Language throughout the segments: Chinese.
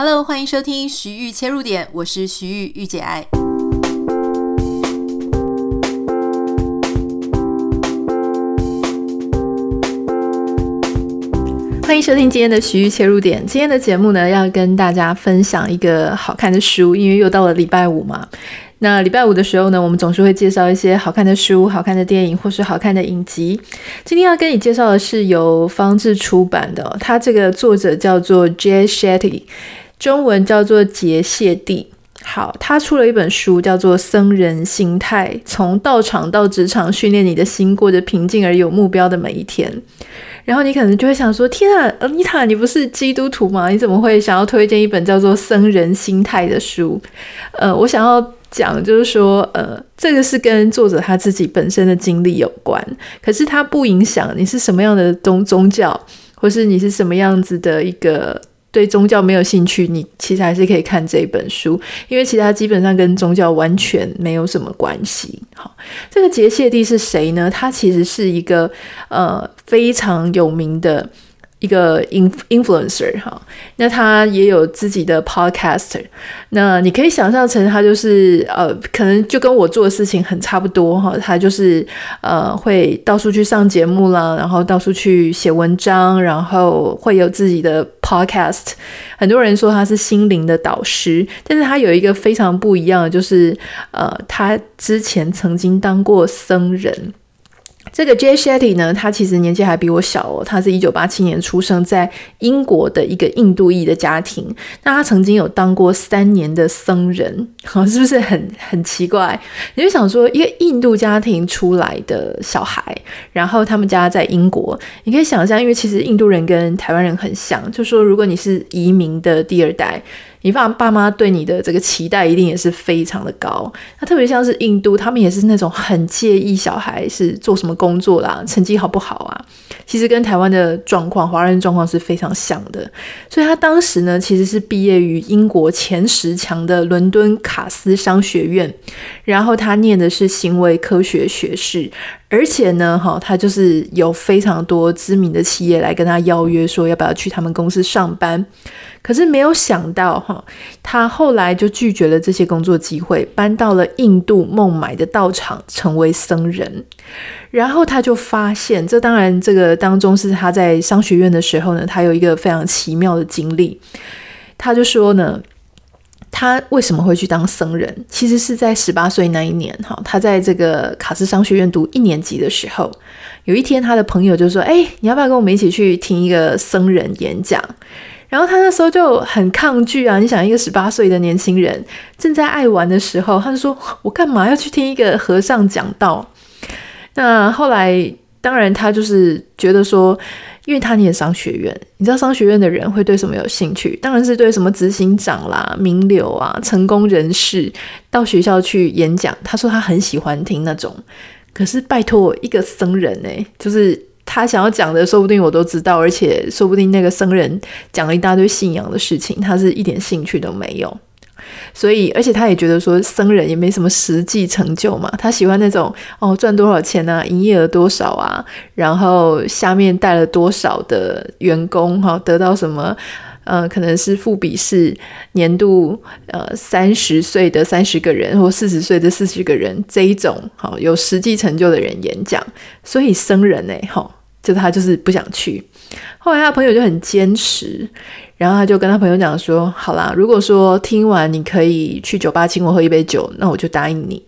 Hello，欢迎收听徐玉切入点，我是徐玉御姐爱。欢迎收听今天的徐玉切入点。今天的节目呢，要跟大家分享一个好看的书，因为又到了礼拜五嘛。那礼拜五的时候呢，我们总是会介绍一些好看的书、好看的电影或是好看的影集。今天要跟你介绍的是由方志出版的，它这个作者叫做 Jay Shetty。中文叫做杰谢蒂。好，他出了一本书，叫做《僧人心态》，从道场到职场，训练你的心，过着平静而有目标的每一天。然后你可能就会想说：“天啊，安妮塔，你不是基督徒吗？你怎么会想要推荐一本叫做《僧人心态》的书？”呃，我想要讲就是说，呃，这个是跟作者他自己本身的经历有关，可是它不影响你是什么样的宗宗教，或是你是什么样子的一个。对宗教没有兴趣，你其实还是可以看这本书，因为其他基本上跟宗教完全没有什么关系。好，这个杰谢蒂是谁呢？他其实是一个呃非常有名的。一个 influencer 哈，那他也有自己的 podcaster，那你可以想象成他就是呃，可能就跟我做的事情很差不多哈，他就是呃会到处去上节目啦，然后到处去写文章，然后会有自己的 podcast。很多人说他是心灵的导师，但是他有一个非常不一样的，就是呃，他之前曾经当过僧人。这个 Jay Shetty 呢，他其实年纪还比我小哦，他是一九八七年出生在英国的一个印度裔的家庭。那他曾经有当过三年的僧人，好，是不是很很奇怪？你就想说，一个印度家庭出来的小孩，然后他们家在英国，你可以想象，因为其实印度人跟台湾人很像，就说如果你是移民的第二代。你爸爸妈对你的这个期待一定也是非常的高。那特别像是印度，他们也是那种很介意小孩是做什么工作啦，成绩好不好啊？其实跟台湾的状况、华人状况是非常像的。所以他当时呢，其实是毕业于英国前十强的伦敦卡斯商学院，然后他念的是行为科学学士，而且呢，哈，他就是有非常多知名的企业来跟他邀约，说要不要去他们公司上班。可是没有想到，哈，他后来就拒绝了这些工作机会，搬到了印度孟买的道场，成为僧人。然后他就发现，这当然这个当中是他在商学院的时候呢，他有一个非常奇妙的经历。他就说呢，他为什么会去当僧人？其实是在十八岁那一年，哈，他在这个卡斯商学院读一年级的时候，有一天他的朋友就说：“哎，你要不要跟我们一起去听一个僧人演讲？”然后他那时候就很抗拒啊！你想，一个十八岁的年轻人正在爱玩的时候，他就说：“我干嘛要去听一个和尚讲道？”那后来，当然他就是觉得说，因为他念商学院，你知道商学院的人会对什么有兴趣？当然是对什么执行长啦、名流啊、成功人士到学校去演讲。他说他很喜欢听那种。可是拜托一个僧人呢，就是。他想要讲的，说不定我都知道，而且说不定那个僧人讲了一大堆信仰的事情，他是一点兴趣都没有。所以，而且他也觉得说，僧人也没什么实际成就嘛。他喜欢那种哦，赚多少钱啊，营业额多少啊，然后下面带了多少的员工哈，得到什么呃，可能是富比士年度呃三十岁的三十个人，或四十岁的四十个人这一种好有实际成就的人演讲。所以僧人呢，哈。就他就是不想去，后来他朋友就很坚持，然后他就跟他朋友讲说：“好啦，如果说听完你可以去酒吧请我喝一杯酒，那我就答应你。”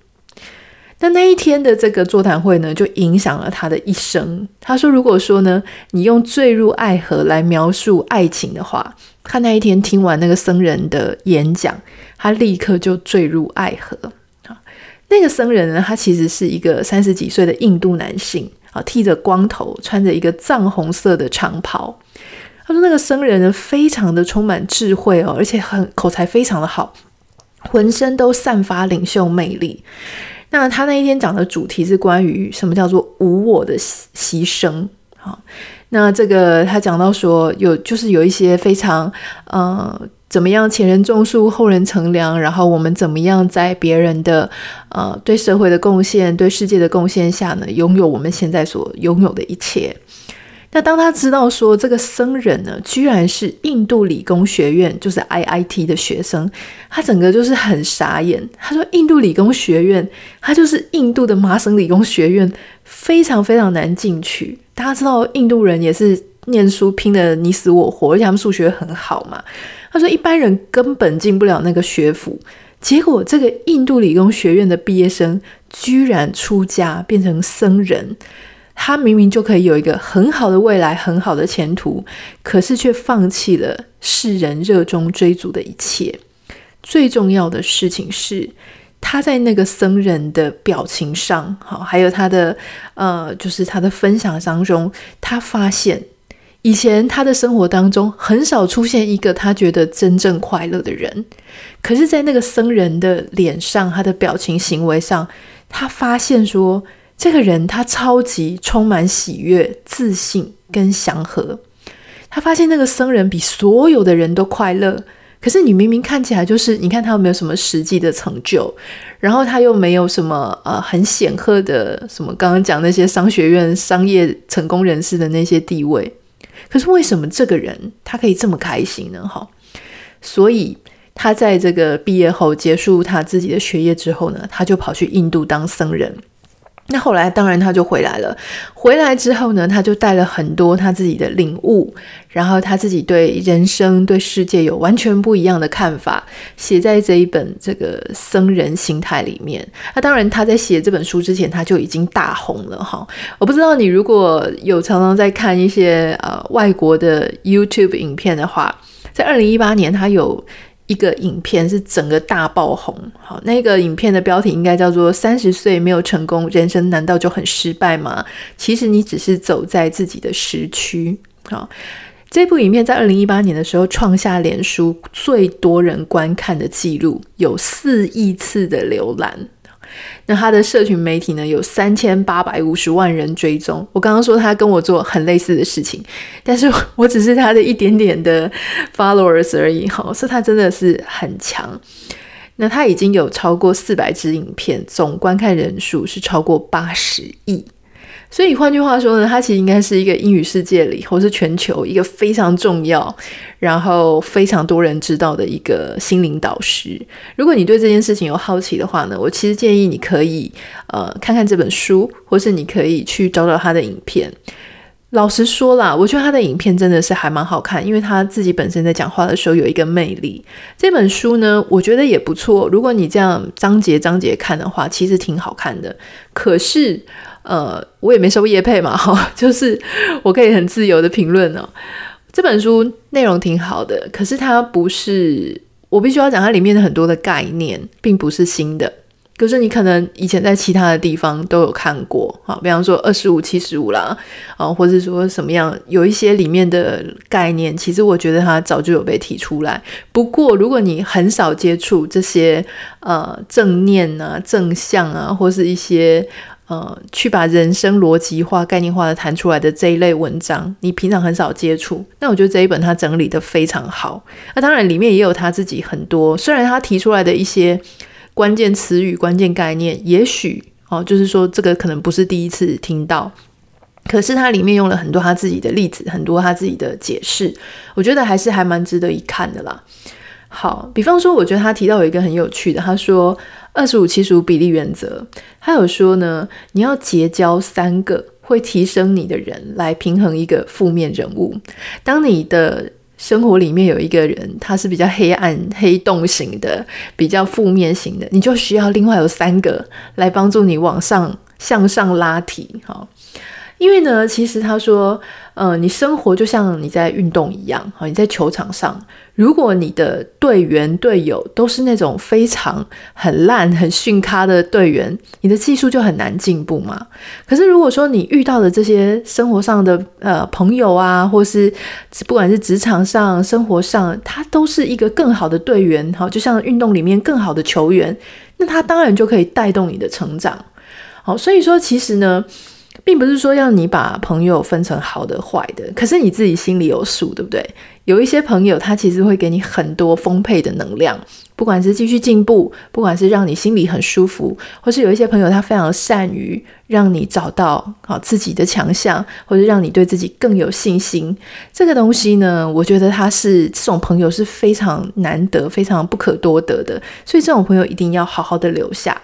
那那一天的这个座谈会呢，就影响了他的一生。他说：“如果说呢，你用坠入爱河来描述爱情的话，他那一天听完那个僧人的演讲，他立刻就坠入爱河。那个僧人呢，他其实是一个三十几岁的印度男性。”啊，剃着光头，穿着一个藏红色的长袍。他说：“那个僧人呢，非常的充满智慧哦，而且很口才非常的好，浑身都散发领袖魅力。那他那一天讲的主题是关于什么叫做无我的牺牲。好，那这个他讲到说，有就是有一些非常呃。”怎么样？前人种树，后人乘凉。然后我们怎么样在别人的呃对社会的贡献、对世界的贡献下呢，拥有我们现在所拥有的一切？那当他知道说这个僧人呢，居然是印度理工学院，就是 IIT 的学生，他整个就是很傻眼。他说：“印度理工学院，他就是印度的麻省理工学院，非常非常难进去。大家知道，印度人也是念书拼的你死我活，而且他们数学很好嘛。他说一般人根本进不了那个学府，结果这个印度理工学院的毕业生居然出家变成僧人。”他明明就可以有一个很好的未来，很好的前途，可是却放弃了世人热衷追逐的一切。最重要的事情是，他在那个僧人的表情上，好，还有他的呃，就是他的分享当中，他发现以前他的生活当中很少出现一个他觉得真正快乐的人，可是，在那个僧人的脸上，他的表情行为上，他发现说。这个人他超级充满喜悦、自信跟祥和。他发现那个僧人比所有的人都快乐，可是你明明看起来就是，你看他有没有什么实际的成就，然后他又没有什么呃很显赫的什么刚刚讲那些商学院、商业成功人士的那些地位，可是为什么这个人他可以这么开心呢？哈，所以他在这个毕业后结束他自己的学业之后呢，他就跑去印度当僧人。那后来当然他就回来了，回来之后呢，他就带了很多他自己的领悟，然后他自己对人生、对世界有完全不一样的看法，写在这一本这个僧人心态里面。那当然他在写这本书之前，他就已经大红了哈。我不知道你如果有常常在看一些呃外国的 YouTube 影片的话，在二零一八年他有。一个影片是整个大爆红，好，那个影片的标题应该叫做“三十岁没有成功，人生难道就很失败吗？”其实你只是走在自己的时区。好，这部影片在二零一八年的时候创下脸书最多人观看的记录，有四亿次的浏览。那他的社群媒体呢，有三千八百五十万人追踪。我刚刚说他跟我做很类似的事情，但是 我只是他的一点点的 followers 而已。哈，所以他真的是很强。那他已经有超过四百支影片，总观看人数是超过八十亿。所以换句话说呢，他其实应该是一个英语世界里，或是全球一个非常重要，然后非常多人知道的一个心灵导师。如果你对这件事情有好奇的话呢，我其实建议你可以呃看看这本书，或是你可以去找找他的影片。老实说啦，我觉得他的影片真的是还蛮好看，因为他自己本身在讲话的时候有一个魅力。这本书呢，我觉得也不错。如果你这样章节章节看的话，其实挺好看的。可是。呃，我也没收业配嘛，哈，就是我可以很自由的评论哦。这本书内容挺好的，可是它不是，我必须要讲，它里面的很多的概念并不是新的。可是你可能以前在其他的地方都有看过，哈，比方说二十五七十五啦，啊，或者说什么样，有一些里面的概念，其实我觉得它早就有被提出来。不过如果你很少接触这些呃正念啊、正向啊，或是一些。呃，去把人生逻辑化、概念化的谈出来的这一类文章，你平常很少接触。那我觉得这一本他整理得非常好。那当然里面也有他自己很多，虽然他提出来的一些关键词语、关键概念，也许哦，就是说这个可能不是第一次听到，可是他里面用了很多他自己的例子，很多他自己的解释，我觉得还是还蛮值得一看的啦。好，比方说，我觉得他提到有一个很有趣的，他说二十五七十五比例原则，他有说呢，你要结交三个会提升你的人来平衡一个负面人物。当你的生活里面有一个人，他是比较黑暗、黑洞型的，比较负面型的，你就需要另外有三个来帮助你往上向上拉提。好。因为呢，其实他说，呃，你生活就像你在运动一样，哈，你在球场上，如果你的队员队友都是那种非常很烂、很逊咖的队员，你的技术就很难进步嘛。可是如果说你遇到的这些生活上的呃朋友啊，或是不管是职场上、生活上，他都是一个更好的队员，好，就像运动里面更好的球员，那他当然就可以带动你的成长。好，所以说其实呢。并不是说要你把朋友分成好的坏的，可是你自己心里有数，对不对？有一些朋友，他其实会给你很多丰沛的能量，不管是继续进步，不管是让你心里很舒服，或是有一些朋友，他非常善于让你找到好自己的强项，或者让你对自己更有信心。这个东西呢，我觉得他是这种朋友是非常难得、非常不可多得的，所以这种朋友一定要好好的留下。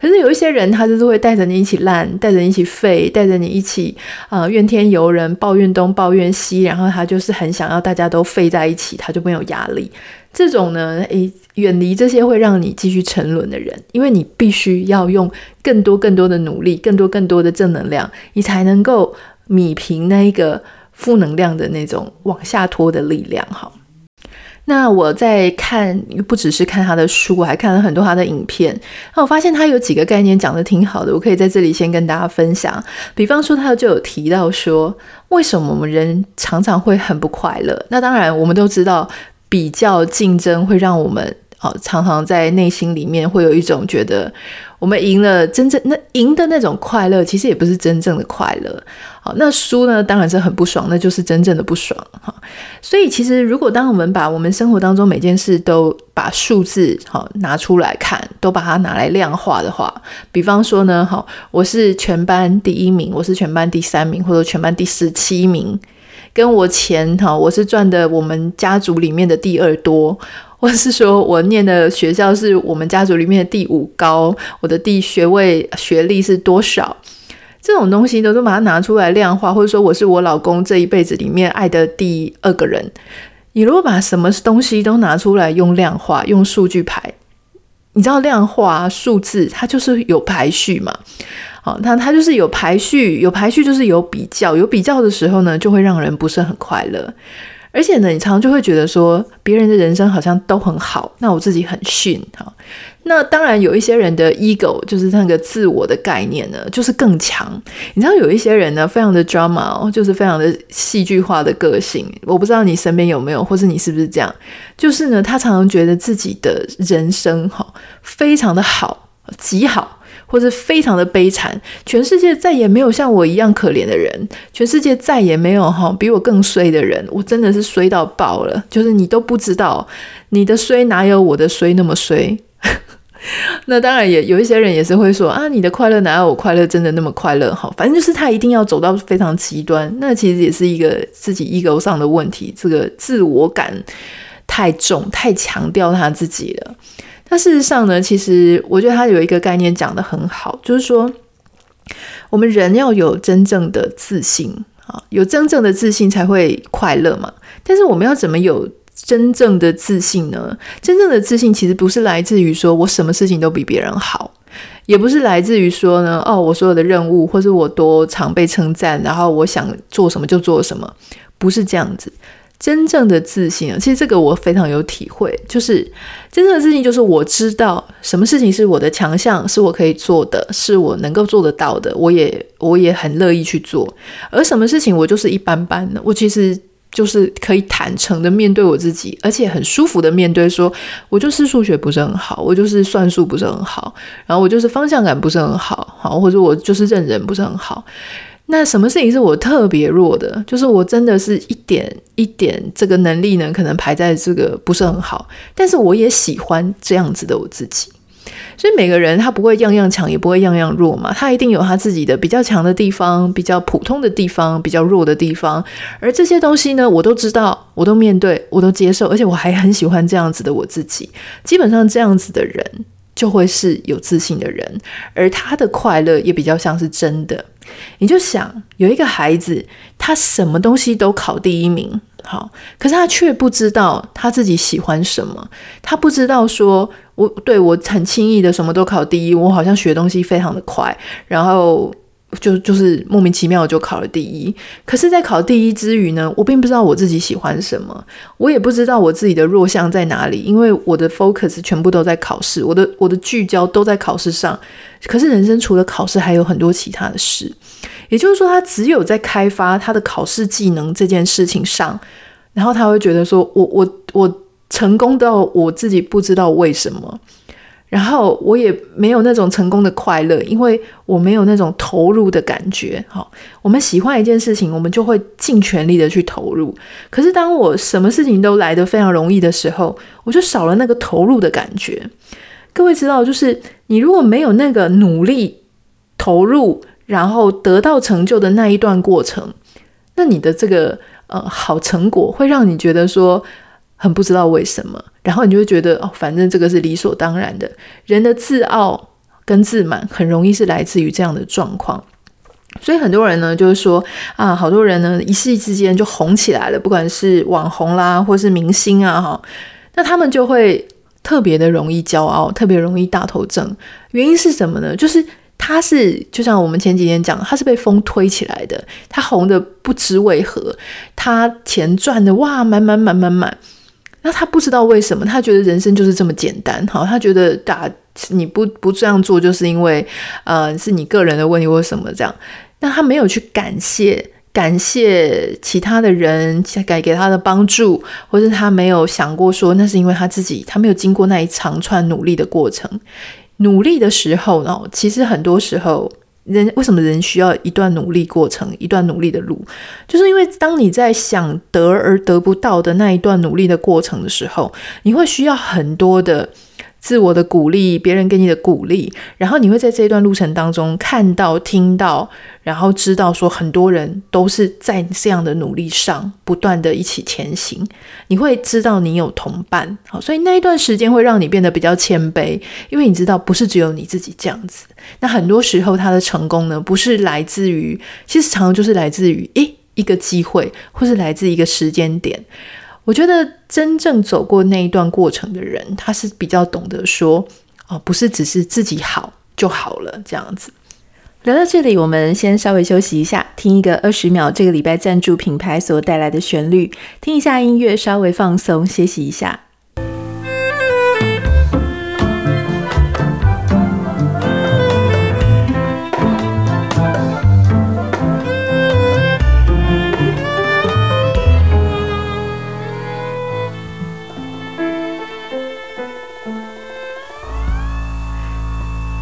可是有一些人，他就是会带着你一起烂，带着你一起废，带着你一起啊、怨天尤人，抱怨东抱怨西，然后他就是很想要大家都废在一起，他就没有压力。这种呢，诶，远离这些会让你继续沉沦的人，因为你必须要用更多更多的努力，更多更多的正能量，你才能够米平那一个负能量的那种往下拖的力量，哈。那我在看，不只是看他的书，我还看了很多他的影片。那我发现他有几个概念讲得挺好的，我可以在这里先跟大家分享。比方说，他就有提到说，为什么我们人常常会很不快乐？那当然，我们都知道，比较竞争会让我们。好，常常在内心里面会有一种觉得我们赢了，真正那赢的那种快乐，其实也不是真正的快乐。好，那输呢，当然是很不爽，那就是真正的不爽。哈，所以其实如果当我们把我们生活当中每件事都把数字好拿出来看，都把它拿来量化的话，比方说呢，好，我是全班第一名，我是全班第三名，或者全班第十七名，跟我钱哈，我是赚的我们家族里面的第二多。或者是说我念的学校是我们家族里面的第五高，我的第学位学历是多少？这种东西都是把它拿出来量化，或者说我是我老公这一辈子里面爱的第二个人。你如果把什么东西都拿出来用量化、用数据排，你知道量化数字它就是有排序嘛？好，它它就是有排序，有排序就是有比较，有比较的时候呢，就会让人不是很快乐。而且呢，你常常就会觉得说，别人的人生好像都很好，那我自己很逊哈。那当然有一些人的 ego，就是那个自我的概念呢，就是更强。你知道有一些人呢，非常的 drama，就是非常的戏剧化的个性。我不知道你身边有没有，或是你是不是这样？就是呢，他常常觉得自己的人生哈，非常的好，极好。或者非常的悲惨，全世界再也没有像我一样可怜的人，全世界再也没有哈比我更衰的人，我真的是衰到爆了，就是你都不知道，你的衰哪有我的衰那么衰？那当然也有一些人也是会说啊，你的快乐哪有我快乐真的那么快乐？哈，反正就是他一定要走到非常极端，那其实也是一个自己 ego 上的问题，这个自我感太重，太强调他自己了。那事实上呢，其实我觉得他有一个概念讲得很好，就是说，我们人要有真正的自信啊，有真正的自信才会快乐嘛。但是我们要怎么有真正的自信呢？真正的自信其实不是来自于说我什么事情都比别人好，也不是来自于说呢，哦，我所有的任务或是我多常被称赞，然后我想做什么就做什么，不是这样子。真正的自信啊，其实这个我非常有体会，就是真正的自信，就是我知道什么事情是我的强项，是我可以做的，是我能够做得到的，我也我也很乐意去做。而什么事情我就是一般般的，我其实就是可以坦诚的面对我自己，而且很舒服的面对，说我就是数学不是很好，我就是算术不是很好，然后我就是方向感不是很好，好，或者我就是认人不是很好。那什么事情是我特别弱的？就是我真的是一点一点这个能力呢，可能排在这个不是很好，但是我也喜欢这样子的我自己。所以每个人他不会样样强，也不会样样弱嘛，他一定有他自己的比较强的地方，比较普通的地方，比较弱的地方。而这些东西呢，我都知道，我都面对，我都接受，而且我还很喜欢这样子的我自己。基本上这样子的人就会是有自信的人，而他的快乐也比较像是真的。你就想有一个孩子，他什么东西都考第一名，好，可是他却不知道他自己喜欢什么，他不知道说我对我很轻易的什么都考第一，我好像学东西非常的快，然后。就就是莫名其妙就考了第一，可是，在考第一之余呢，我并不知道我自己喜欢什么，我也不知道我自己的弱项在哪里，因为我的 focus 全部都在考试，我的我的聚焦都在考试上。可是，人生除了考试，还有很多其他的事。也就是说，他只有在开发他的考试技能这件事情上，然后他会觉得说，我我我成功到我自己不知道为什么。然后我也没有那种成功的快乐，因为我没有那种投入的感觉。好，我们喜欢一件事情，我们就会尽全力的去投入。可是当我什么事情都来得非常容易的时候，我就少了那个投入的感觉。各位知道，就是你如果没有那个努力投入，然后得到成就的那一段过程，那你的这个呃好成果会让你觉得说很不知道为什么。然后你就会觉得哦，反正这个是理所当然的。人的自傲跟自满很容易是来自于这样的状况，所以很多人呢就是说啊，好多人呢一夕之间就红起来了，不管是网红啦，或是明星啊，哈，那他们就会特别的容易骄傲，特别容易大头症。原因是什么呢？就是他是就像我们前几天讲，他是被风推起来的，他红的不知为何，他钱赚的哇满满满满满。那他不知道为什么，他觉得人生就是这么简单，好，他觉得打你不不这样做，就是因为呃是你个人的问题或什么这样。那他没有去感谢感谢其他的人给给他的帮助，或是他没有想过说那是因为他自己，他没有经过那一长串努力的过程。努力的时候呢，其实很多时候。人为什么人需要一段努力过程，一段努力的路，就是因为当你在想得而得不到的那一段努力的过程的时候，你会需要很多的。自我的鼓励，别人给你的鼓励，然后你会在这一段路程当中看到、听到，然后知道说很多人都是在这样的努力上不断的一起前行。你会知道你有同伴，好，所以那一段时间会让你变得比较谦卑，因为你知道不是只有你自己这样子。那很多时候他的成功呢，不是来自于，其实常常就是来自于诶一个机会，或是来自一个时间点。我觉得真正走过那一段过程的人，他是比较懂得说，哦，不是只是自己好就好了这样子。聊到这里，我们先稍微休息一下，听一个二十秒这个礼拜赞助品牌所带来的旋律，听一下音乐，稍微放松，歇息一下。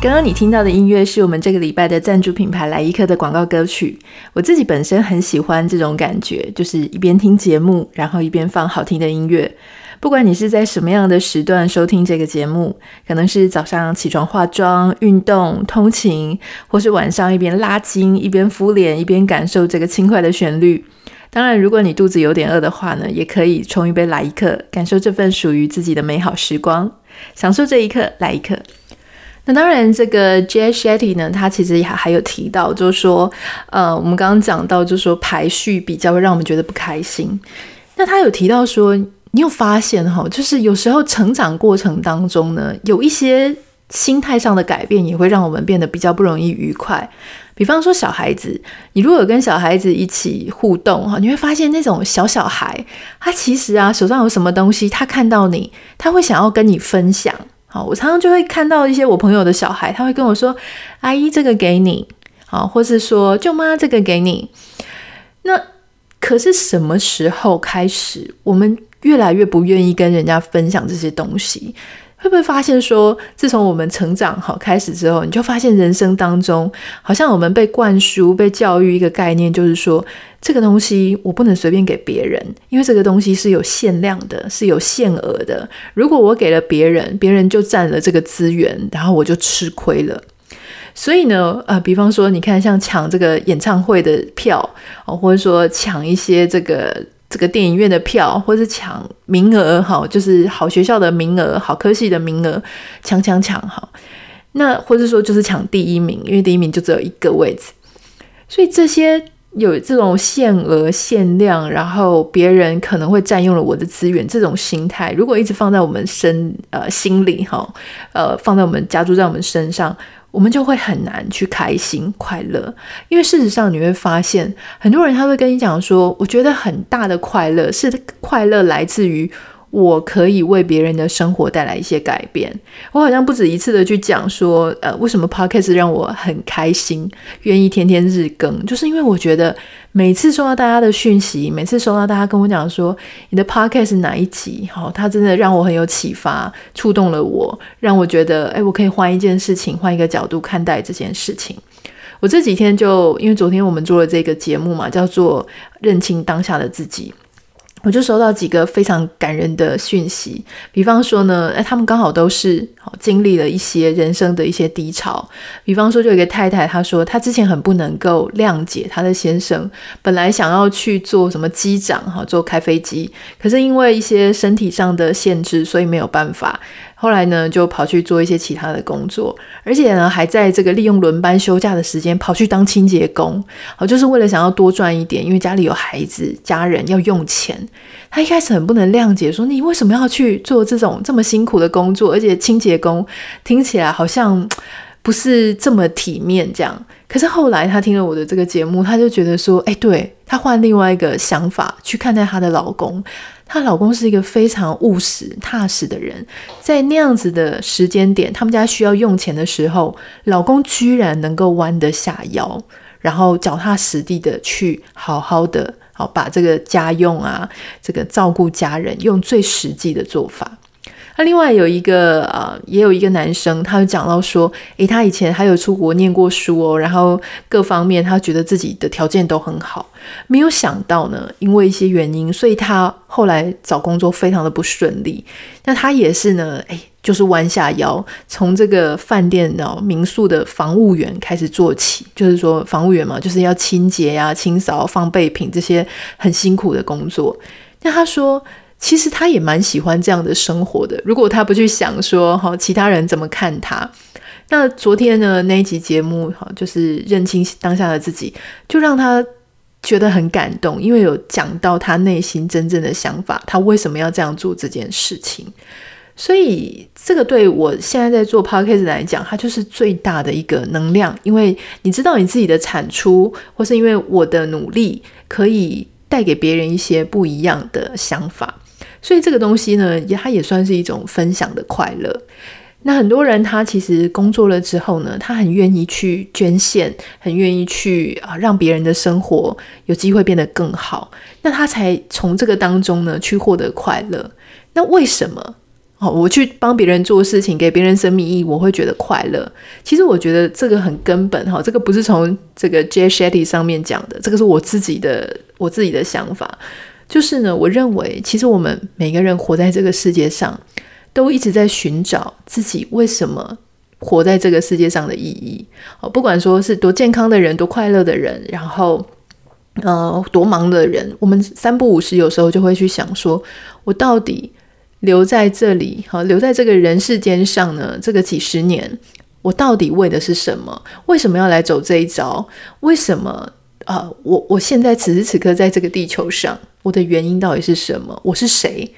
刚刚你听到的音乐是我们这个礼拜的赞助品牌来一克的广告歌曲。我自己本身很喜欢这种感觉，就是一边听节目，然后一边放好听的音乐。不管你是在什么样的时段收听这个节目，可能是早上起床化妆、运动、通勤，或是晚上一边拉筋、一边敷脸、一边感受这个轻快的旋律。当然，如果你肚子有点饿的话呢，也可以冲一杯来一克，感受这份属于自己的美好时光，享受这一刻，来一克。那当然，这个 Jay Shetty 呢，他其实也还有提到，就是说，呃，我们刚刚讲到，就是说排序比较会让我们觉得不开心。那他有提到说，你有发现哈，就是有时候成长过程当中呢，有一些心态上的改变，也会让我们变得比较不容易愉快。比方说小孩子，你如果跟小孩子一起互动哈，你会发现那种小小孩，他其实啊手上有什么东西，他看到你，他会想要跟你分享。我常常就会看到一些我朋友的小孩，他会跟我说：“阿姨，这个给你。”好，或是说：“舅妈，这个给你。”那可是什么时候开始，我们越来越不愿意跟人家分享这些东西？会不会发现说，自从我们成长好开始之后，你就发现人生当中，好像我们被灌输、被教育一个概念，就是说，这个东西我不能随便给别人，因为这个东西是有限量的，是有限额的。如果我给了别人，别人就占了这个资源，然后我就吃亏了。所以呢，呃，比方说，你看，像抢这个演唱会的票，或者说抢一些这个。这个电影院的票，或是抢名额，哈，就是好学校的名额、好科系的名额，抢抢抢，哈。那或者说就是抢第一名，因为第一名就只有一个位置。所以这些有这种限额、限量，然后别人可能会占用了我的资源，这种心态，如果一直放在我们身呃心里，哈，呃，放在我们加诸在我们身上。我们就会很难去开心快乐，因为事实上你会发现，很多人他会跟你讲说，我觉得很大的快乐是快乐来自于我可以为别人的生活带来一些改变。我好像不止一次的去讲说，呃，为什么 Podcast 让我很开心，愿意天天日更，就是因为我觉得每次收到大家的讯息，每次收到大家跟我讲说你的 Podcast 哪一集，好，它真的让我很有启发，触动了我，让我觉得，哎，我可以换一件事情，换一个角度看待这件事情。我这几天就因为昨天我们做了这个节目嘛，叫做认清当下的自己。我就收到几个非常感人的讯息，比方说呢，哎，他们刚好都是经历了一些人生的一些低潮。比方说，就有一个太太，她说她之前很不能够谅解她的先生，本来想要去做什么机长哈，做开飞机，可是因为一些身体上的限制，所以没有办法。后来呢，就跑去做一些其他的工作，而且呢，还在这个利用轮班休假的时间跑去当清洁工，好，就是为了想要多赚一点，因为家里有孩子、家人要用钱。他一开始很不能谅解，说你为什么要去做这种这么辛苦的工作？而且清洁工听起来好像不是这么体面这样。可是后来他听了我的这个节目，他就觉得说，哎，对，她换另外一个想法去看待她的老公。她老公是一个非常务实、踏实的人，在那样子的时间点，他们家需要用钱的时候，老公居然能够弯得下腰，然后脚踏实地的去好好的好把这个家用啊，这个照顾家人，用最实际的做法。那另外有一个呃，也有一个男生，他就讲到说，诶，他以前还有出国念过书哦，然后各方面他觉得自己的条件都很好，没有想到呢，因为一些原因，所以他后来找工作非常的不顺利。那他也是呢，诶，就是弯下腰，从这个饭店哦民宿的房务员开始做起，就是说房务员嘛，就是要清洁呀、清扫、放备品这些很辛苦的工作。那他说。其实他也蛮喜欢这样的生活的。如果他不去想说哈，其他人怎么看他，那昨天呢那一集节目哈，就是认清当下的自己，就让他觉得很感动，因为有讲到他内心真正的想法，他为什么要这样做这件事情。所以这个对我现在在做 podcast 来讲，它就是最大的一个能量，因为你知道你自己的产出，或是因为我的努力，可以带给别人一些不一样的想法。所以这个东西呢，也它也算是一种分享的快乐。那很多人他其实工作了之后呢，他很愿意去捐献，很愿意去啊，让别人的生活有机会变得更好。那他才从这个当中呢去获得快乐。那为什么？哦，我去帮别人做事情，给别人生命意义，我会觉得快乐。其实我觉得这个很根本哈，这个不是从这个 Jay Shetty 上面讲的，这个是我自己的我自己的想法。就是呢，我认为其实我们每个人活在这个世界上，都一直在寻找自己为什么活在这个世界上的意义。哦，不管说是多健康的人，多快乐的人，然后呃多忙的人，我们三不五时有时候就会去想说，我到底留在这里，好，留在这个人世间上呢？这个几十年，我到底为的是什么？为什么要来走这一遭？为什么？啊、呃，我我现在此时此刻在这个地球上，我的原因到底是什么？我是谁？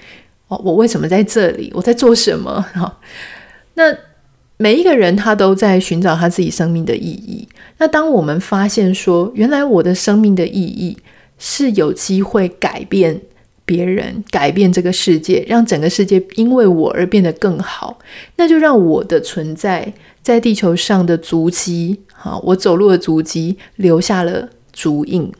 哦，我为什么在这里？我在做什么？哈，那每一个人他都在寻找他自己生命的意义。那当我们发现说，原来我的生命的意义是有机会改变别人，改变这个世界，让整个世界因为我而变得更好，那就让我的存在在地球上的足迹，哈，我走路的足迹留下了。足印。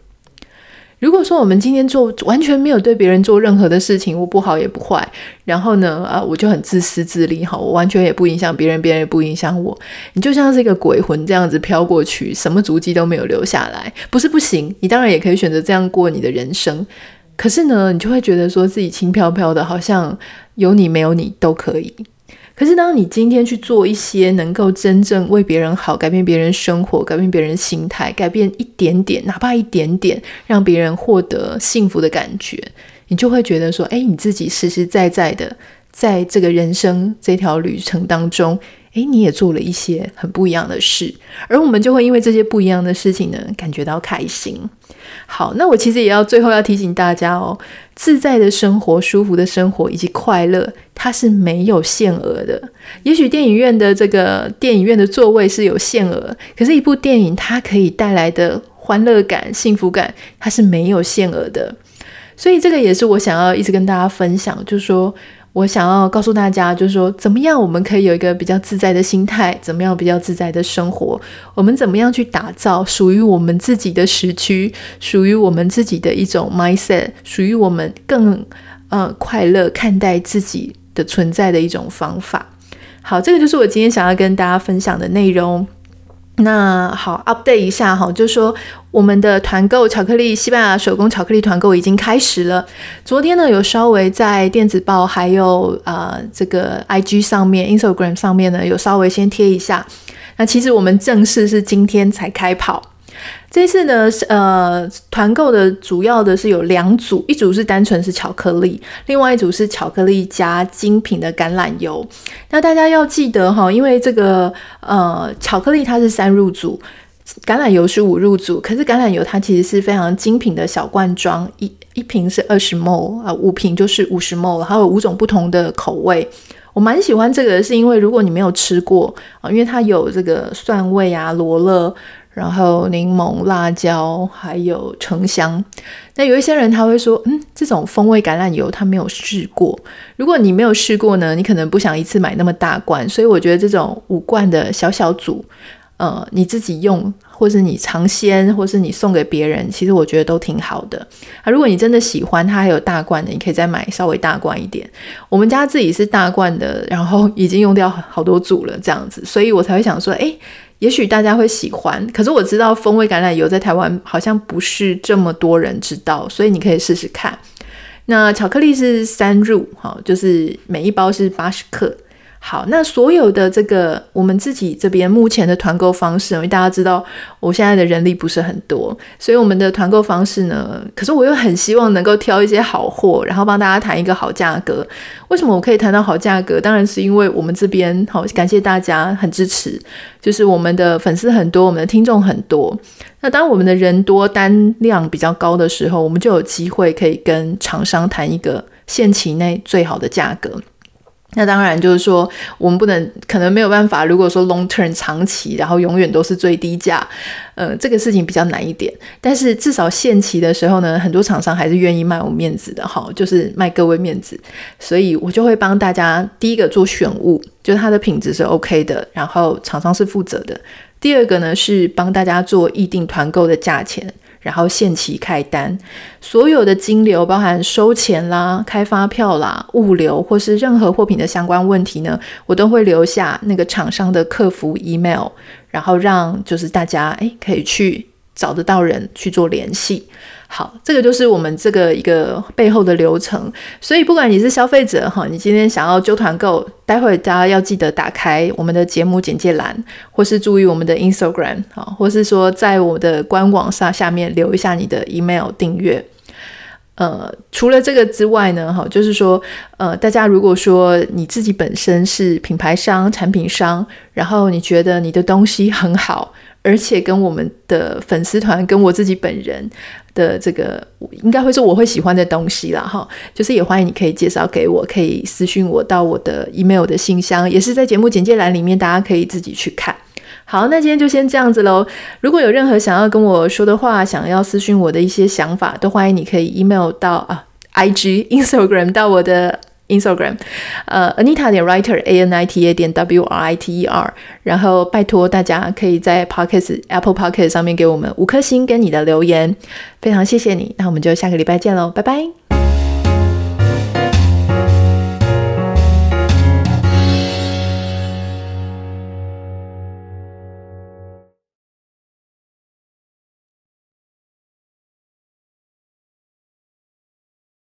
如果说我们今天做完全没有对别人做任何的事情，我不好也不坏，然后呢，啊，我就很自私自利，哈，我完全也不影响别人，别人也不影响我，你就像是一个鬼魂这样子飘过去，什么足迹都没有留下来。不是不行，你当然也可以选择这样过你的人生，可是呢，你就会觉得说自己轻飘飘的，好像有你没有你都可以。可是，当你今天去做一些能够真正为别人好、改变别人生活、改变别人心态、改变一点点，哪怕一点点，让别人获得幸福的感觉，你就会觉得说：哎，你自己实实在在的在这个人生这条旅程当中，哎，你也做了一些很不一样的事，而我们就会因为这些不一样的事情呢，感觉到开心。好，那我其实也要最后要提醒大家哦，自在的生活、舒服的生活以及快乐，它是没有限额的。也许电影院的这个电影院的座位是有限额，可是，一部电影它可以带来的欢乐感、幸福感，它是没有限额的。所以这个也是我想要一直跟大家分享，就是说我想要告诉大家，就是说怎么样我们可以有一个比较自在的心态，怎么样比较自在的生活，我们怎么样去打造属于我们自己的时区，属于我们自己的一种 mindset，属于我们更呃快乐看待自己的存在的一种方法。好，这个就是我今天想要跟大家分享的内容。那好，update 一下哈，就说我们的团购巧克力西班牙手工巧克力团购已经开始了。昨天呢，有稍微在电子报还有呃这个 IG 上面、Instagram 上面呢，有稍微先贴一下。那其实我们正式是今天才开跑。这次呢，呃，团购的主要的是有两组，一组是单纯是巧克力，另外一组是巧克力加精品的橄榄油。那大家要记得哈，因为这个呃，巧克力它是三入组，橄榄油是五入组。可是橄榄油它其实是非常精品的小罐装，一一瓶是二十 ml 啊，五瓶就是五十 ml，还有五种不同的口味。我蛮喜欢这个，是因为如果你没有吃过啊，因为它有这个蒜味啊，罗勒。然后柠檬、辣椒，还有橙香。那有一些人他会说，嗯，这种风味橄榄油他没有试过。如果你没有试过呢，你可能不想一次买那么大罐。所以我觉得这种五罐的小小组，呃，你自己用，或是你尝鲜，或是你送给别人，其实我觉得都挺好的。啊，如果你真的喜欢，它还有大罐的，你可以再买稍微大罐一点。我们家自己是大罐的，然后已经用掉好多组了，这样子，所以我才会想说，诶。也许大家会喜欢，可是我知道风味橄榄油在台湾好像不是这么多人知道，所以你可以试试看。那巧克力是三入，哈，就是每一包是八十克。好，那所有的这个我们自己这边目前的团购方式，因为大家知道我现在的人力不是很多，所以我们的团购方式呢，可是我又很希望能够挑一些好货，然后帮大家谈一个好价格。为什么我可以谈到好价格？当然是因为我们这边好，感谢大家很支持，就是我们的粉丝很多，我们的听众很多。那当我们的人多，单量比较高的时候，我们就有机会可以跟厂商谈一个限期内最好的价格。那当然就是说，我们不能可能没有办法。如果说 long term 长期，然后永远都是最低价，呃，这个事情比较难一点。但是至少限期的时候呢，很多厂商还是愿意卖我面子的哈，就是卖各位面子。所以我就会帮大家第一个做选物，就是它的品质是 OK 的，然后厂商是负责的。第二个呢是帮大家做议定团购的价钱。然后限期开单，所有的金流，包含收钱啦、开发票啦、物流或是任何货品的相关问题呢，我都会留下那个厂商的客服 email，然后让就是大家诶可以去找得到人去做联系。好，这个就是我们这个一个背后的流程。所以不管你是消费者哈，你今天想要揪团购，待会大家要记得打开我们的节目简介栏，或是注意我们的 Instagram 啊，或是说在我的官网上下面留一下你的 email 订阅。呃，除了这个之外呢，哈，就是说，呃，大家如果说你自己本身是品牌商、产品商，然后你觉得你的东西很好。而且跟我们的粉丝团，跟我自己本人的这个，应该会是我会喜欢的东西啦，哈，就是也欢迎你可以介绍给我，可以私信我到我的 email 的信箱，也是在节目简介栏里面，大家可以自己去看。好，那今天就先这样子喽。如果有任何想要跟我说的话，想要私讯我的一些想法，都欢迎你可以 email 到啊，IG、Instagram 到我的。Instagram，呃，Anita 点 Writer，A N I T A 点 W R I T E R，然后拜托大家可以在 Podcast Apple Podcast 上面给我们五颗星跟你的留言，非常谢谢你。那我们就下个礼拜见喽，拜拜。